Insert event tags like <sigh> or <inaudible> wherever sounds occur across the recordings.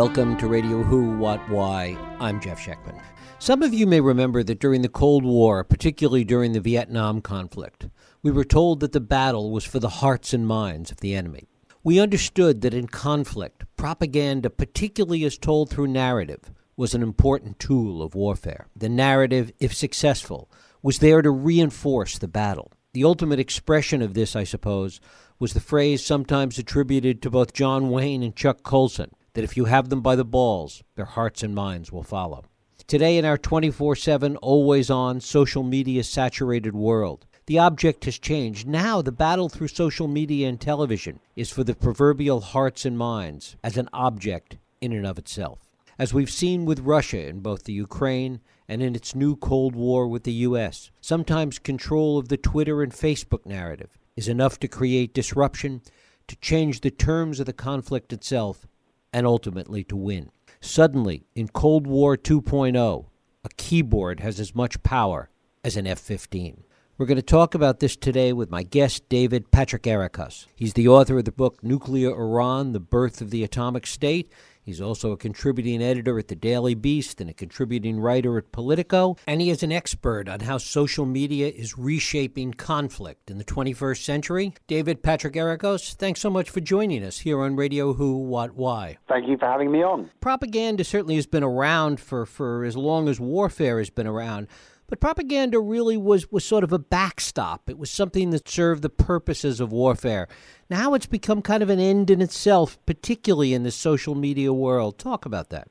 Welcome to Radio Who, What, Why. I'm Jeff Schechtman. Some of you may remember that during the Cold War, particularly during the Vietnam conflict, we were told that the battle was for the hearts and minds of the enemy. We understood that in conflict, propaganda, particularly as told through narrative, was an important tool of warfare. The narrative, if successful, was there to reinforce the battle. The ultimate expression of this, I suppose, was the phrase sometimes attributed to both John Wayne and Chuck Colson that if you have them by the balls, their hearts and minds will follow. Today, in our 24 7, always on, social media saturated world, the object has changed. Now, the battle through social media and television is for the proverbial hearts and minds as an object in and of itself. As we've seen with Russia in both the Ukraine and in its new Cold War with the U.S., sometimes control of the Twitter and Facebook narrative is enough to create disruption, to change the terms of the conflict itself, and ultimately to win. Suddenly, in Cold War 2.0, a keyboard has as much power as an F 15. We're going to talk about this today with my guest, David Patrikarakos. He's the author of the book Nuclear Iran The Birth of the Atomic State He's also a contributing editor at the Daily Beast and a contributing writer at Politico. And he is an expert on how social media is reshaping conflict in the 21st century. David Patrikarakos, thanks so much for joining us here on Radio Who, What, Why. Thank you for having me on. Propaganda certainly has been around for, for as long as warfare has been around. But propaganda really was, was sort of a backstop. It was something that served the purposes of warfare. Now it's become kind of an end in itself, particularly in the social media world. Talk about that.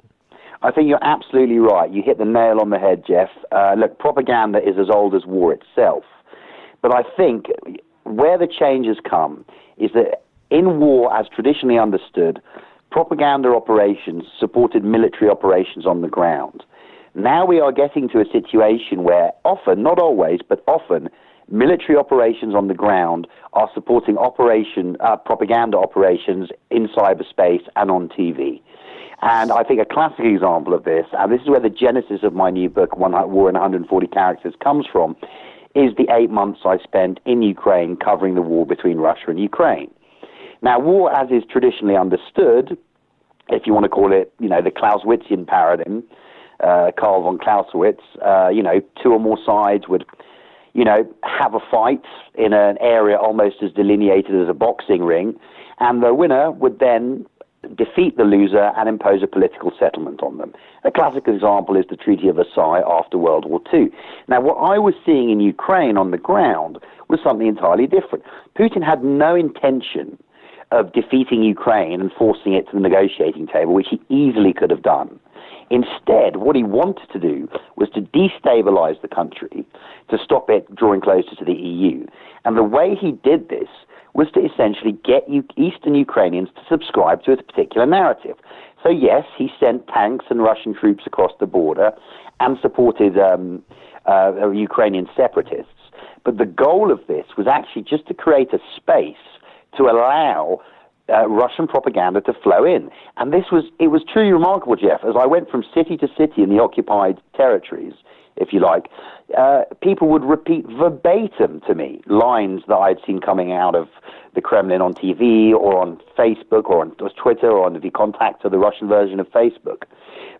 I think you're absolutely right. You hit the nail on the head, Jeff. Uh, look, propaganda is as old as war itself. But I think where the change has come is that in war, as traditionally understood, propaganda operations supported military operations on the ground. Now we are getting to a situation where often, not always, but often, military operations on the ground are supporting operation uh, propaganda operations in cyberspace and on TV. And I think a classic example of this, and this is where the genesis of my new book, One War in 140 Characters, comes from, is the eight months I spent in Ukraine covering the war between Russia and Ukraine. Now, war as is traditionally understood, if you want to call it, you know, the Clausewitzian paradigm, uh, Karl von Clausewitz, uh, you know, two or more sides would, you know, have a fight in an area almost as delineated as a boxing ring, and the winner would then defeat the loser and impose a political settlement on them. A classic example is the Treaty of Versailles after World War II. Now, what I was seeing in Ukraine on the ground was something entirely different. Putin had no intention of defeating Ukraine and forcing it to the negotiating table, which he easily could have done. Instead, what he wanted to do was to destabilize the country, to stop it drawing closer to the EU. And the way he did this was to essentially get Eastern Ukrainians to subscribe to a particular narrative. So, yes, he sent tanks and Russian troops across the border and supported um, uh, Ukrainian separatists. But the goal of this was actually just to create a space to allow uh, Russian propaganda to flow in. And this was, it was truly remarkable, Jeff, as I went from city to city in the occupied territories, if you like, uh, people would repeat verbatim to me lines that I'd seen coming out of the Kremlin on TV or on Facebook or on Twitter or on the VKontakte of the Russian version of Facebook.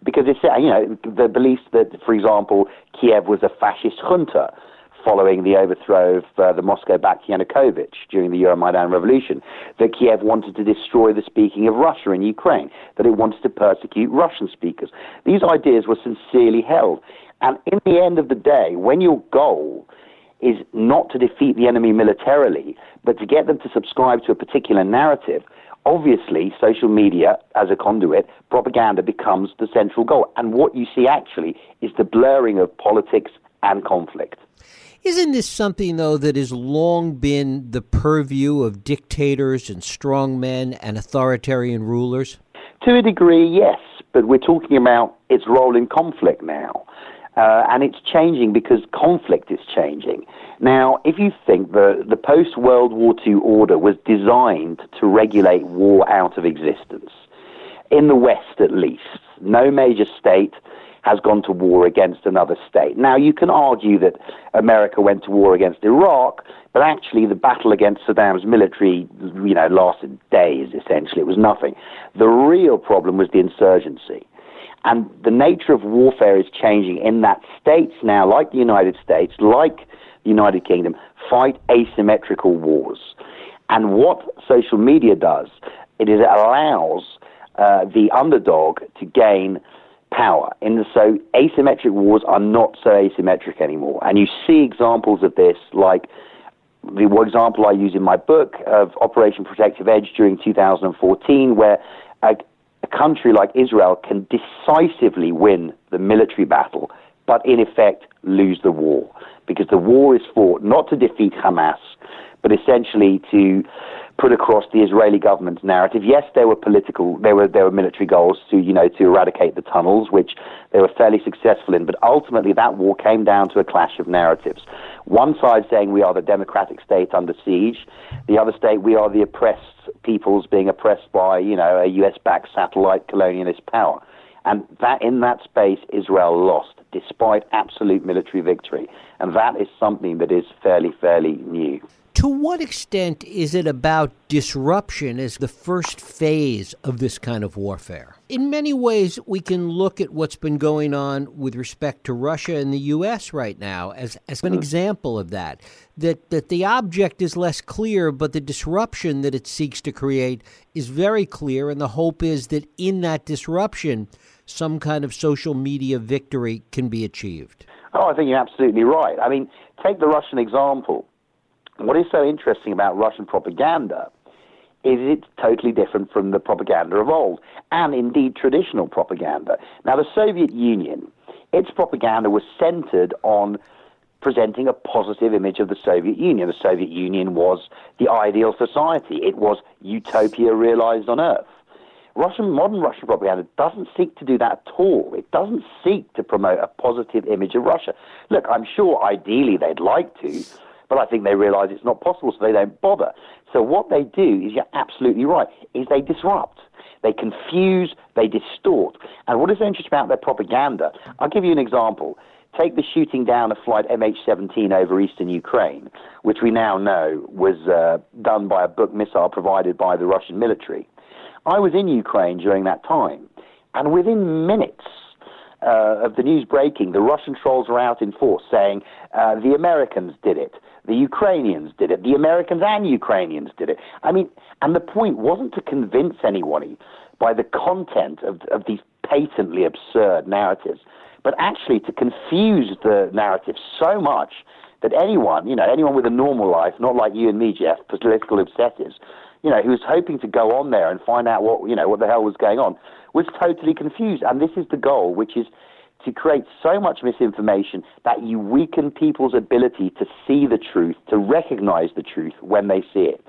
Because it's, you know, the belief that, for example, Kiev was a fascist junta following the overthrow of uh, the Moscow-backed Yanukovych during the Euromaidan revolution, that Kiev wanted to destroy the speaking of Russia in Ukraine, that it wanted to persecute Russian speakers. These ideas were sincerely held. And in the end of the day, when your goal is not to defeat the enemy militarily, but to get them to subscribe to a particular narrative, obviously social media as a conduit, propaganda becomes the central goal. And what you see actually is the blurring of politics and conflict. Isn't this something, though, that has long been the purview of dictators and strongmen and authoritarian rulers? To a degree, yes, but we're talking about its role in conflict now. Uh, and it's changing because conflict is changing. Now, if you think the, the post World War II order was designed to regulate war out of existence, in the West at least, no major state has gone to war against another state. Now, you can argue that America went to war against Iraq, but actually the battle against Saddam's military, you know, lasted days, essentially. It was nothing. The real problem was the insurgency. And the nature of warfare is changing in that states now, like the United States, like the United Kingdom, fight asymmetrical wars. And what social media does, it is it allows uh, the underdog to gain power. And so asymmetric wars are not so asymmetric anymore. And you see examples of this, like the example I use in my book of Operation Protective Edge during 2014, where a, a country like Israel can decisively win the military battle, but in effect lose the war. Because the war is fought not to defeat Hamas, but essentially to put across the Israeli government's narrative. Yes, there were political, there were there were military goals to you know to eradicate the tunnels, which they were fairly successful in. But ultimately, that war came down to a clash of narratives. One side saying we are the democratic state under siege, the other state we are the oppressed peoples being oppressed by you know a U.S.-backed satellite colonialist power. And that in that space, Israel lost despite absolute military victory, and that is something that is fairly fairly new. To what extent is it about disruption as the first phase of this kind of warfare? In many ways, we can look at what's been going on with respect to Russia and the U.S. right now as, as an hmm. example of that. That, that the object is less clear, but the disruption that it seeks to create is very clear, and the hope is that in that disruption, some kind of social media victory can be achieved. Oh, I think you're absolutely right. I mean, take the Russian example what is so interesting about Russian propaganda is it's totally different from the propaganda of old, and indeed traditional propaganda. Now, the Soviet Union, its propaganda was centered on presenting a positive image of the Soviet Union. The Soviet Union was the ideal society, it was utopia realized on earth. Russian modern Russian propaganda doesn't seek to do that at all. It doesn't seek to promote a positive image of Russia. Look, I'm sure ideally they'd like to, but I think they realize it's not possible, so they don't bother. So what they do is, you're absolutely right, is they disrupt. They confuse, they distort. And what is interesting about their propaganda, I'll give you an example. Take the shooting down of flight MH17 over eastern Ukraine, which we now know was uh, done by a Buk missile provided by the Russian military. I was in Ukraine during that time, and within minutes, uh, of the news breaking, the Russian trolls were out in force saying uh, the Americans did it, the Ukrainians did it, the Americans and Ukrainians did it. I mean, and the point wasn't to convince anyone by the content of, of these patently absurd narratives, but actually to confuse the narrative so much that anyone, you know, anyone with a normal life, not like you and me, Jeff, political obsessives, you know, who was hoping to go on there and find out what, you know, what the hell was going on, was totally confused. And this is the goal, which is to create so much misinformation that you weaken people's ability to see the truth, to recognize the truth when they see it.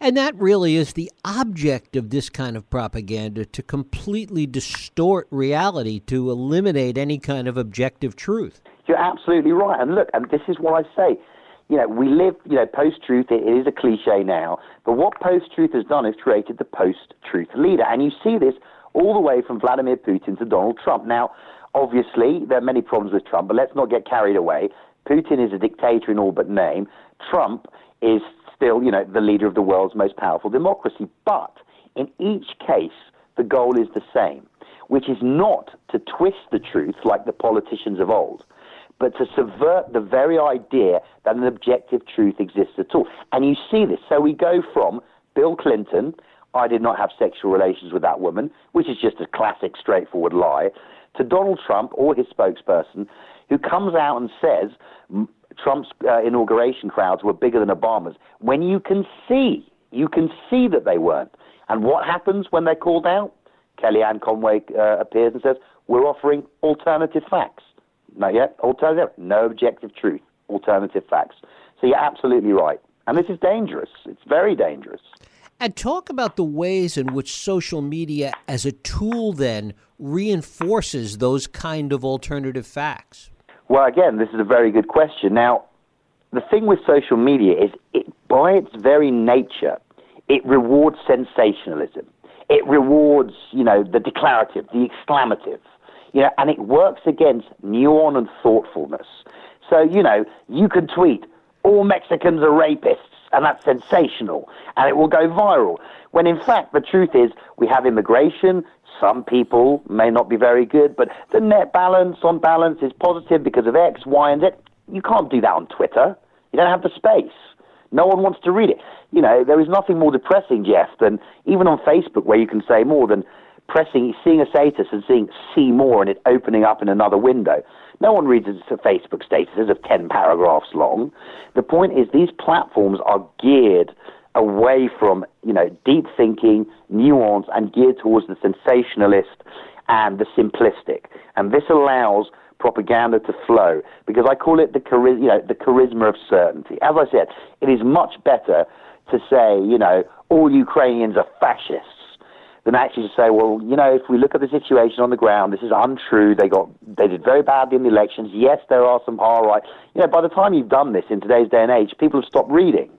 And that really is the object of this kind of propaganda to completely distort reality, to eliminate any kind of objective truth. You're absolutely right. And look, and this is what I say. You know, we live, you know, post truth, it is a cliche now, but what post truth has done is created the post truth leader. And you see this all the way from Vladimir Putin to Donald Trump. Now, obviously, there are many problems with Trump, but let's not get carried away. Putin is a dictator in all but name. Trump is still, you know, the leader of the world's most powerful democracy. But in each case, the goal is the same, which is not to twist the truth like the politicians of old, but to subvert the very idea that an objective truth exists at all. And you see this. So we go from Bill Clinton, I did not have sexual relations with that woman, which is just a classic, straightforward lie, to Donald Trump or his spokesperson, who comes out and says Trump's uh, inauguration crowds were bigger than Obama's, when you can see, you can see that they weren't. And what happens when they're called out? Kellyanne Conway uh, appears and says, We're offering alternative facts. Not yet. Alternative. No objective truth. Alternative facts. So you're absolutely right. And this is dangerous. It's very dangerous. And talk about the ways in which social media as a tool then reinforces those kind of alternative facts. Well, again, this is a very good question. Now, the thing with social media is it, by its very nature, it rewards sensationalism. It rewards, you know, the declarative, the exclamative. You know, and it works against nuance and thoughtfulness. So, you know, you can tweet, all Mexicans are rapists, and that's sensational, and it will go viral. When in fact, the truth is, we have immigration. Some people may not be very good, but the net balance on balance is positive because of X, Y, and Z. You can't do that on Twitter. You don't have the space. No one wants to read it. You know, there is nothing more depressing, Jeff, than even on Facebook where you can say more than pressing, seeing a status and seeing see more and it opening up in another window. No one reads a Facebook statuses of 10 paragraphs long. The point is these platforms are geared away from, you know, deep thinking, nuance, and geared towards the sensationalist and the simplistic. And this allows propaganda to flow because I call it the, chari- you know, the charisma of certainty. As I said, it is much better to say, you know, all Ukrainians are fascists than actually to say, well, you know, if we look at the situation on the ground, this is untrue. They got they did very badly in the elections. Yes, there are some far right. You know, by the time you've done this in today's day and age, people have stopped reading.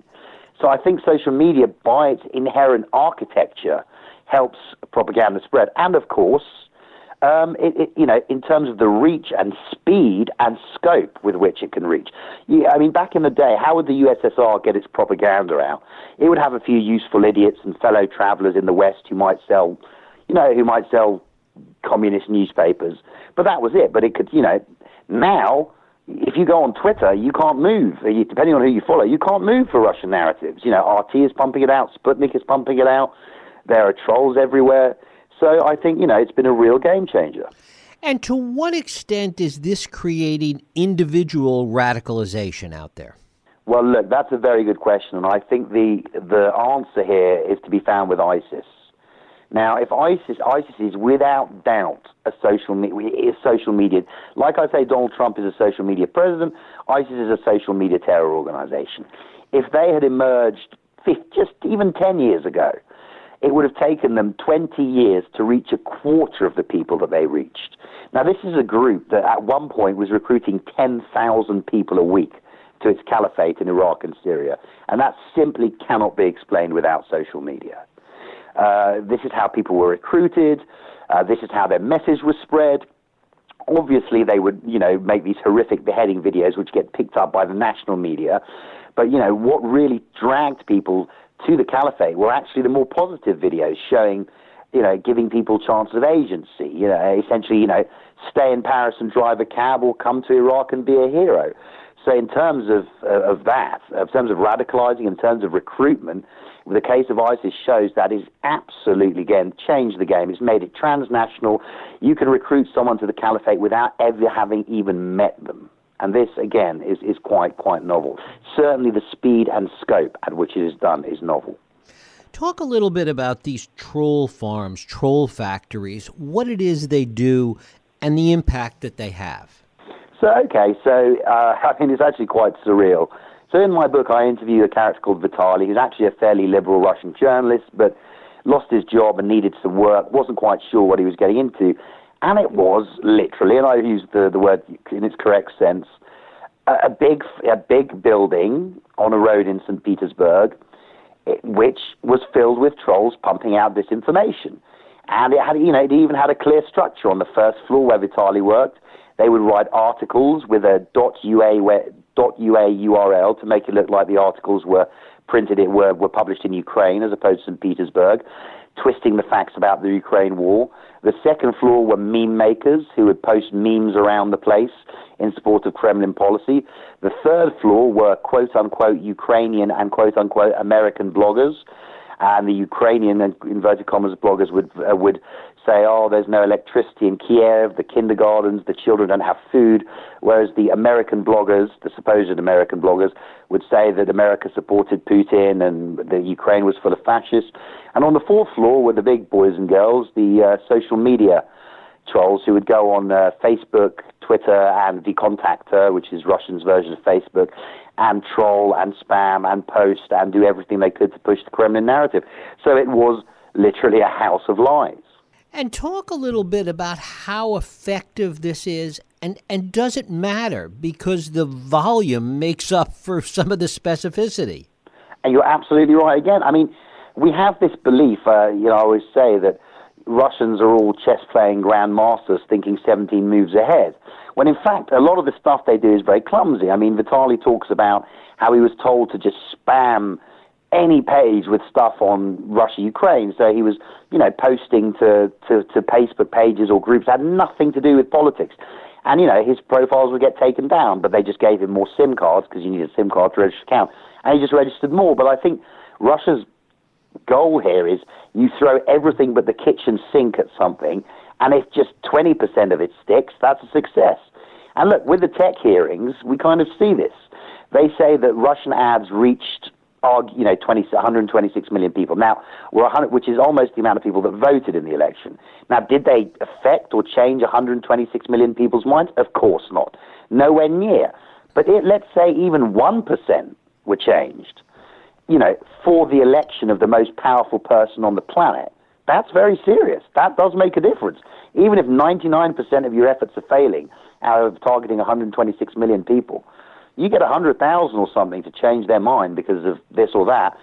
So I think social media, by its inherent architecture, helps propaganda spread. And of course, um, it, it, you know, in terms of the reach and speed and scope with which it can reach. Yeah, I mean, back in the day, how would the USSR get its propaganda out? It would have a few useful idiots and fellow travelers in the West who might sell, you know, who might sell communist newspapers. But that was it. But it could, you know, now if you go on Twitter, you can't move. Depending on who you follow, you can't move for Russian narratives. You know, RT is pumping it out, Sputnik is pumping it out. There are trolls everywhere. So I think, you know, it's been a real game changer. And to what extent is this creating individual radicalization out there? Well, look, that's a very good question, and I think the the answer here is to be found with ISIS. Now, if ISIS ISIS is without doubt a social media is social media. Like I say, Donald Trump is a social media president. ISIS is a social media terror organization. If they had emerged 50, just even ten years ago, it would have taken them 20 years to reach a quarter of the people that they reached. Now, this is a group that at one point was recruiting 10,000 people a week to its caliphate in Iraq and Syria. And that simply cannot be explained without social media. Uh, this is how people were recruited. Uh, this is how their message was spread. Obviously, they would, you know, make these horrific beheading videos, which get picked up by the national media. But you know what really dragged people to the caliphate were actually the more positive videos showing, you know, giving people chances of agency. You know, essentially, you know, stay in Paris and drive a cab, or come to Iraq and be a hero. So, in terms of uh, of that, in terms of radicalizing, in terms of recruitment, the case of ISIS shows that is absolutely again changed the game. It's made it transnational. You can recruit someone to the caliphate without ever having even met them. And this, again, is, is quite, quite novel. Certainly the speed and scope at which it is done is novel. Talk a little bit about these troll farms, troll factories, what it is they do, and the impact that they have. So, okay, so uh, <laughs> I mean, it's actually quite surreal. So, in my book, I interview a character called Vitaly, who's actually a fairly liberal Russian journalist, but lost his job and needed some work, wasn't quite sure what he was getting into. And it was literally, and I use the, the word in its correct sense, a, a big a big building on a road in St. Petersburg, eh, which was filled with trolls pumping out disinformation. And it had, you know, it even had a clear structure on the first floor where Vitaly worked. They would write articles with a .ua, .ua URL to make it look like the articles were printed, it were, were published in Ukraine as opposed to St. Petersburg twisting the facts about the Ukraine war. The second floor were meme makers who would post memes around the place in support of Kremlin policy. The third floor were quote unquote Ukrainian and quote unquote American bloggers. And the Ukrainian inverted commas bloggers would uh, would say, oh, there's no electricity in Kiev, the kindergartens, the children don't have food, whereas the American bloggers, the supposed American bloggers, would say that America supported Putin and the Ukraine was full of fascists. And on the fourth floor were the big boys and girls, the uh, social media trolls who would go on uh, Facebook, Twitter, and VKontakte, which is Russian's version of Facebook, and troll and spam and post and do everything they could to push the Kremlin narrative. So it was literally a house of lies. And talk a little bit about how effective this is, and, and does it matter because the volume makes up for some of the specificity? And you're absolutely right. Again, I mean, we have this belief, uh, you know, I always say that Russians are all chess playing grandmasters thinking 17 moves ahead. When in fact, a lot of the stuff they do is very clumsy. I mean, Vitaly talks about how he was told to just spam any page with stuff on Russia Ukraine. So he was, you know, posting to, to, to Facebook pages or groups that had nothing to do with politics. And, you know, his profiles would get taken down, but they just gave him more SIM cards because you need a SIM card to register an account. And he just registered more. But I think Russia's goal here is you throw everything but the kitchen sink at something, and if just 20% of it sticks, that's a success. And look, with the tech hearings, we kind of see this. They say that Russian ads reached you know, 20, 126 million people. Now, we're 100, which is almost the amount of people that voted in the election. Now, did they affect or change 126 million people's minds? Of course not. Nowhere near. But it, let's say even 1% were changed, you know, for the election of the most powerful person on the planet. That's very serious. That does make a difference. Even if 99% of your efforts are failing out of targeting 126 million people, you get a hundred thousand or something to change their mind because of this or that.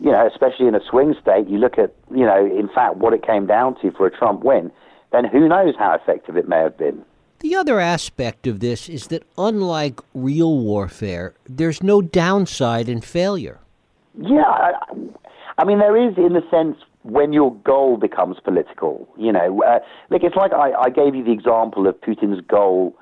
You know, especially in a swing state, you look at you know, in fact, what it came down to for a Trump win. Then who knows how effective it may have been. The other aspect of this is that unlike real warfare, there's no downside in failure. Yeah, I, I mean, there is in the sense when your goal becomes political. You know, uh, like it's like I, I gave you the example of Putin's goal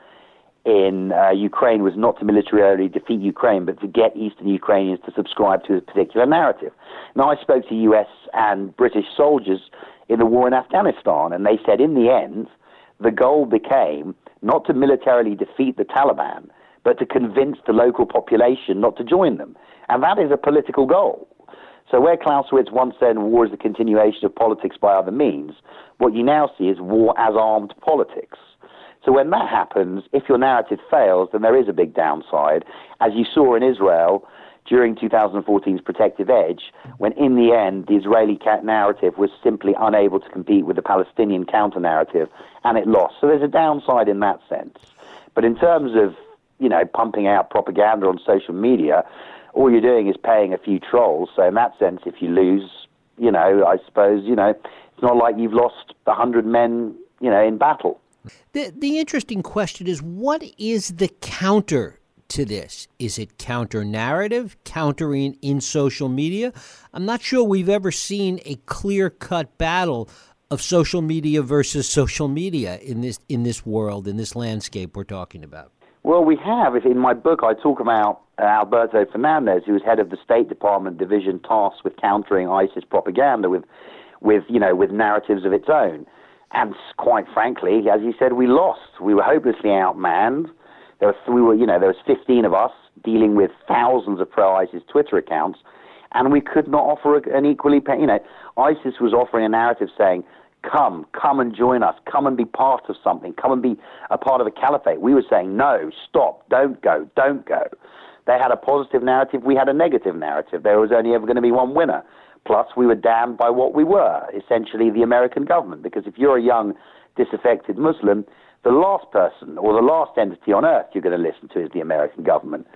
in uh, Ukraine was not to militarily defeat Ukraine, but to get Eastern Ukrainians to subscribe to a particular narrative. Now, I spoke to U.S. and British soldiers in the war in Afghanistan, and they said in the end, the goal became not to militarily defeat the Taliban, but to convince the local population not to join them. And that is a political goal. So where Clausewitz once said war is the continuation of politics by other means, what you now see is war as armed politics. So when that happens, if your narrative fails, then there is a big downside, as you saw in Israel during 2014's Protective Edge, when in the end the Israeli narrative was simply unable to compete with the Palestinian counter narrative, and it lost. So there's a downside in that sense. But in terms of you know pumping out propaganda on social media, all you're doing is paying a few trolls. So in that sense, if you lose, you know, I suppose you know it's not like you've lost hundred men, you know, in battle. The, the interesting question is what is the counter to this? Is it counter narrative, countering in social media? I'm not sure we've ever seen a clear cut battle of social media versus social media in this in this world, in this landscape we're talking about. Well, we have. In my book, I talk about Alberto Fernandez, who was head of the State Department division tasked with countering ISIS propaganda with, with you know, with narratives of its own. And quite frankly, as you said, we lost. We were hopelessly outmanned. There was, we were, you know, there was 15 of us dealing with thousands of pro-ISIS Twitter accounts, and we could not offer an equally, you know, ISIS was offering a narrative saying, come, come and join us, come and be part of something, come and be a part of a caliphate. We were saying, no, stop, don't go, don't go. They had a positive narrative, we had a negative narrative. There was only ever going to be one winner. Plus, we were damned by what we were, essentially the American government. Because if you're a young, disaffected Muslim, the last person or the last entity on earth you're going to listen to is the American government.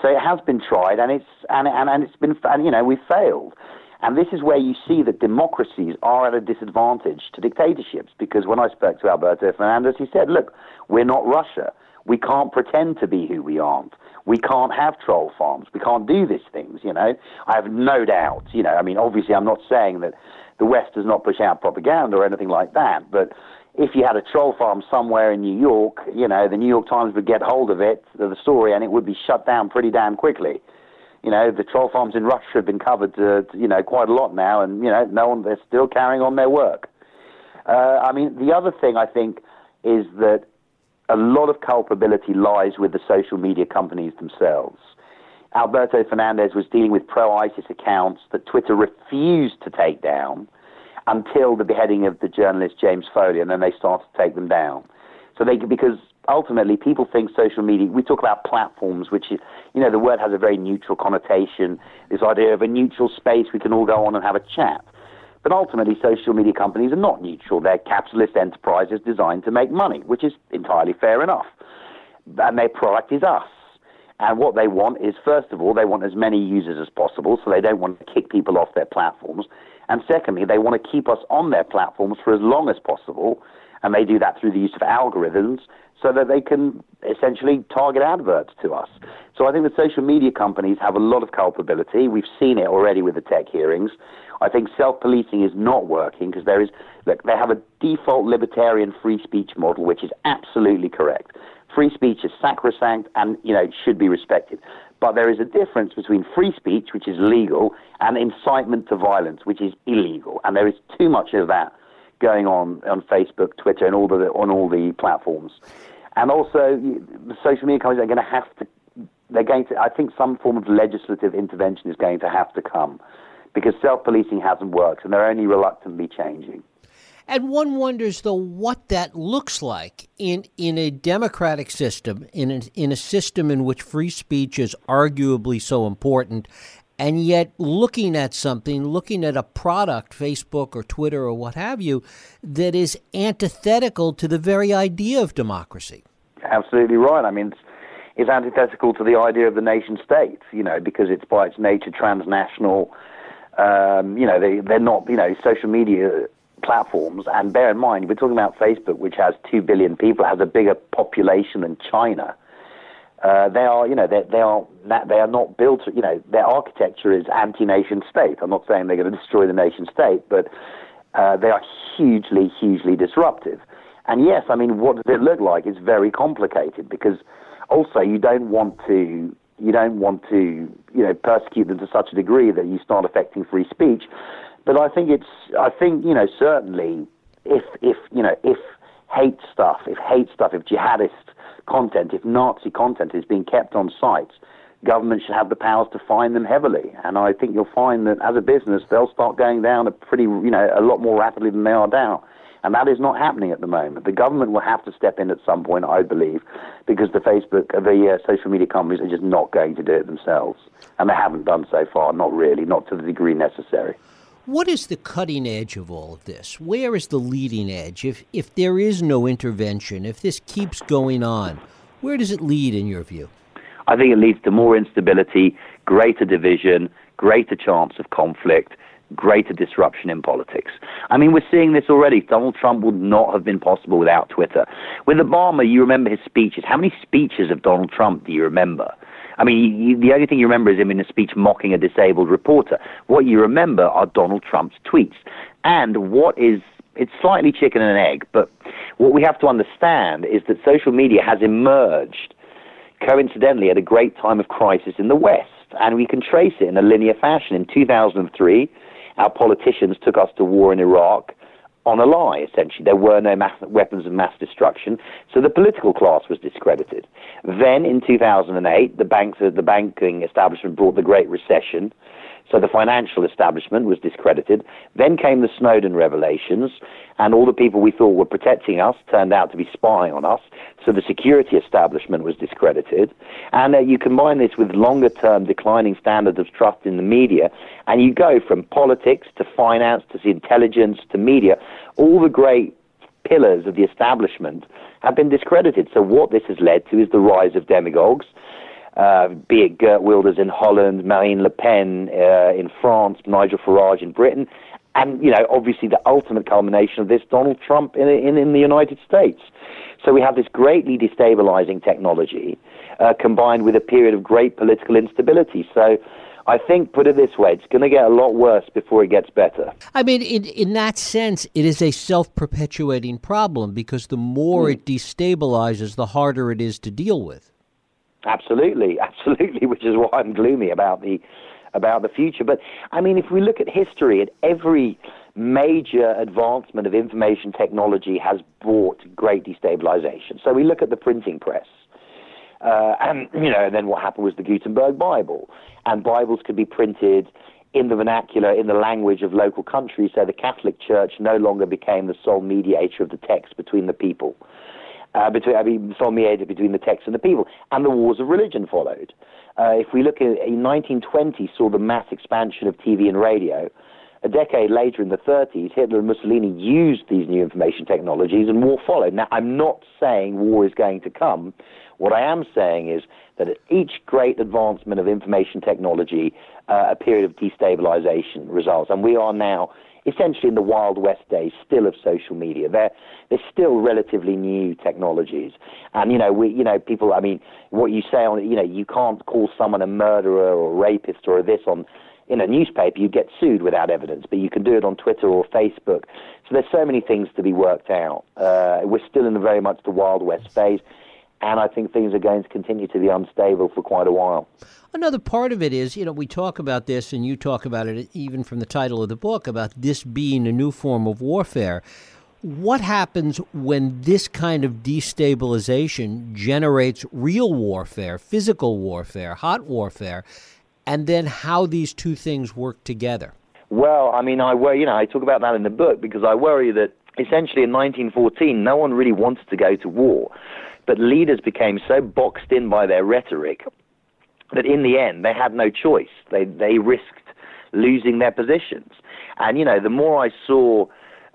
So it has been tried, and it's and and, and it's been and, you know we failed. And this is where you see that democracies are at a disadvantage to dictatorships. Because when I spoke to Alberto Fernandez, he said, "Look, we're not Russia. We can't pretend to be who we aren't we can't have troll farms. We can't do these things, you know. I have no doubt, you know. I mean, obviously, I'm not saying that the West does not push out propaganda or anything like that, but if you had a troll farm somewhere in New York, you know, the New York Times would get hold of it, the story, and it would be shut down pretty damn quickly. You know, the troll farms in Russia have been covered, to, you know, quite a lot now, and you know, no one they're still carrying on their work. Uh, I mean, the other thing I think is that a lot of culpability lies with the social media companies themselves. Alberto Fernandez was dealing with pro ISIS accounts that Twitter refused to take down until the beheading of the journalist James Foley, and then they started to take them down. So they because ultimately people think social media. We talk about platforms, which is you know the word has a very neutral connotation. This idea of a neutral space we can all go on and have a chat. But ultimately, social media companies are not neutral. They're capitalist enterprises designed to make money, which is entirely fair enough. And their product is us. And what they want is, first of all, they want as many users as possible, so they don't want to kick people off their platforms. And secondly, they want to keep us on their platforms for as long as possible, and they do that through the use of algorithms so that they can essentially target adverts to us. So I think the social media companies have a lot of culpability. We've seen it already with the tech hearings. I think self-policing is not working because there is, look, they have a default libertarian free speech model, which is absolutely correct. Free speech is sacrosanct and, you know, it should be respected. But there is a difference between free speech, which is legal, and incitement to violence, which is illegal. And there is too much of that going on on Facebook, Twitter, and all the on all the platforms. And also, the social media companies are going to have to. They're going to. I think some form of legislative intervention is going to have to come because self-policing hasn't worked, and they're only reluctantly changing. And one wonders, though, what that looks like in, in a democratic system, in a, in a system in which free speech is arguably so important, and yet looking at something, looking at a product, Facebook or Twitter or what have you, that is antithetical to the very idea of democracy. Absolutely right. I mean, it's, it's antithetical to the idea of the nation state, you know, because it's by its nature transnational. Um, you know, they, they're not, you know, social media platforms. And bear in mind, we're talking about Facebook, which has 2 billion people, has a bigger population than China. Uh, they are, you know, they, they are they are not built. You know, their architecture is anti-nation state. I'm not saying they're going to destroy the nation state, but uh, they are hugely, hugely disruptive. And yes, I mean, what does it look like? It's very complicated because also you don't want to you don't want to you know persecute them to such a degree that you start affecting free speech. But I think it's I think you know certainly if if you know if hate stuff, if hate stuff, if jihadist content, if Nazi content is being kept on sites, government should have the powers to fine them heavily. And I think you'll find that as a business, they'll start going down a pretty, you know, a lot more rapidly than they are now. And that is not happening at the moment. The government will have to step in at some point, I believe, because the Facebook, the uh, social media companies are just not going to do it themselves. And they haven't done so far, not really, not to the degree necessary. What is the cutting edge of all of this? Where is the leading edge? If, if there is no intervention, if this keeps going on, where does it lead in your view? I think it leads to more instability, greater division, greater chance of conflict, greater disruption in politics. I mean, we're seeing this already. Donald Trump would not have been possible without Twitter. With Obama, you remember his speeches. How many speeches of Donald Trump do you remember? I mean, you, the only thing you remember is him in a speech mocking a disabled reporter. What you remember are Donald Trump's tweets. And what is, it's slightly chicken and egg, but what we have to understand is that social media has emerged coincidentally at a great time of crisis in the West. And we can trace it in a linear fashion. In 2003, our politicians took us to war in Iraq on a lie, essentially. There were no mass, weapons of mass destruction, so the political class was discredited. Then, in 2008, the, banks, the banking establishment brought the Great Recession, so the financial establishment was discredited. Then came the Snowden revelations, and all the people we thought were protecting us turned out to be spying on us. So the security establishment was discredited. And uh, you combine this with longer term declining standards of trust in the media, and you go from politics to finance to intelligence to media. All the great pillars of the establishment have been discredited. So what this has led to is the rise of demagogues uh, be it Geert Wilders in Holland, Marine Le Pen uh, in France, Nigel Farage in Britain, and you know, obviously, the ultimate culmination of this, Donald Trump in, in, in the United States. So we have this greatly destabilizing technology uh, combined with a period of great political instability. So I think, put it this way, it's going to get a lot worse before it gets better. I mean, in, in that sense, it is a self perpetuating problem because the more mm. it destabilizes, the harder it is to deal with. Absolutely, <laughs> absolutely, which is why I'm gloomy about the about the future. But I mean, if we look at history, at every major advancement of information technology has brought great destabilization. So we look at the printing press. Uh, and you know, then what happened was the Gutenberg Bible, and Bibles could be printed in the vernacular, in the language of local countries. So the Catholic Church no longer became the sole mediator of the text between the people uh, between, I mean, mediated between the text and the people, and the wars of religion followed. Uh, if we look at in 1920, saw the mass expansion of TV and radio, a decade later in the 30s, Hitler and Mussolini used these new information technologies and war followed. Now, I'm not saying war is going to come. What I am saying is that at each great advancement of information technology, uh, a period of destabilization results. And we are now essentially in the Wild West days still of social media. They're, they're still relatively new technologies. And, you know, we, you know, people, I mean, what you say on, you know, you can't call someone a murderer or a rapist or this on, in a newspaper, you get sued without evidence, but you can do it on Twitter or Facebook. So there's so many things to be worked out. Uh, we're still in the very much the Wild West phase, and I think things are going to continue to be unstable for quite a while. Another part of it is, you know, we talk about this, and you talk about it even from the title of the book about this being a new form of warfare. What happens when this kind of destabilization generates real warfare, physical warfare, hot warfare, and then how these two things work together? Well, I mean, I worry, you know, I talk about that in the book because I worry that essentially in 1914, no one really wanted to go to war, but leaders became so boxed in by their rhetoric that in the end they had no choice. They they risked losing their positions, and you know, the more I saw.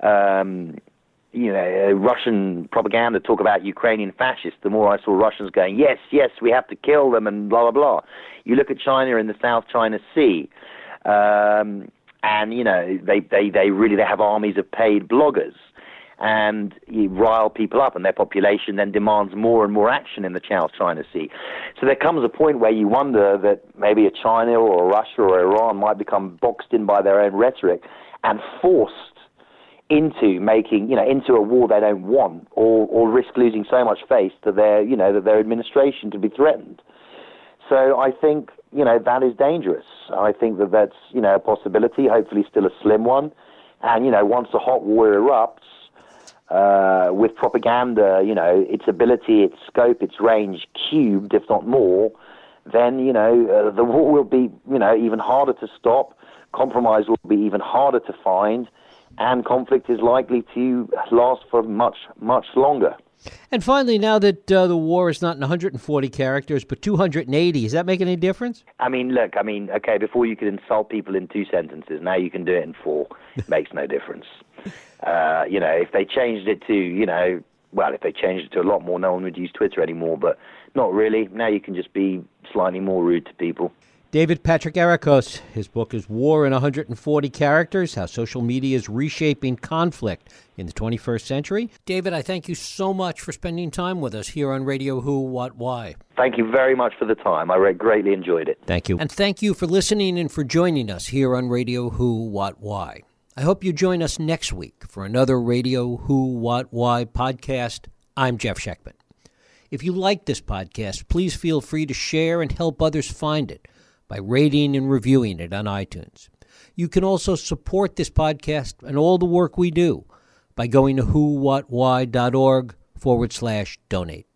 Um, you know, Russian propaganda talk about Ukrainian fascists, the more I saw Russians going, yes, yes, we have to kill them, and blah, blah, blah. You look at China in the South China Sea, um, and, you know, they, they, they really they have armies of paid bloggers, and you rile people up, and their population then demands more and more action in the China Sea. So there comes a point where you wonder that maybe a China or a Russia or Iran might become boxed in by their own rhetoric and forced into making, you know, into a war they don't want, or, or risk losing so much face to their, you know, that their administration to be threatened. So I think, you know, that is dangerous. I think that that's, you know, a possibility, hopefully still a slim one. And, you know, once a hot war erupts, uh, with propaganda, you know, its ability, its scope, its range cubed, if not more, then, you know, uh, the <laughs> war will be, you know, even harder to stop. Compromise will be even harder to find and conflict is likely to last for much, much longer. And finally, now that uh, the war is not in 140 characters but 280, does that make any difference? I mean, look, I mean, okay, before you could insult people in two sentences, now you can do it in four. It <laughs> Makes no difference. Uh, you know, if they changed it to, you know, well, if they changed it to a lot more, no one would use Twitter anymore, but not really. Now you can just be slightly more rude to people. David Patrikarakos. His book is War in 140 Characters How Social Media is Reshaping Conflict in the 21st Century. David, I thank you so much for spending time with us here on Radio Who, What, Why. Thank you very much for the time. I greatly enjoyed it. Thank you. And thank you for listening and for joining us here on Radio Who, What, Why. I hope you join us next week for another Radio Who, What, Why podcast. I'm Jeff Schechtman. If you like this podcast, please feel free to share and help others find it by rating and reviewing it on iTunes. You can also support this podcast and all the work we do by going to whowhatwhy.org forward slash donate.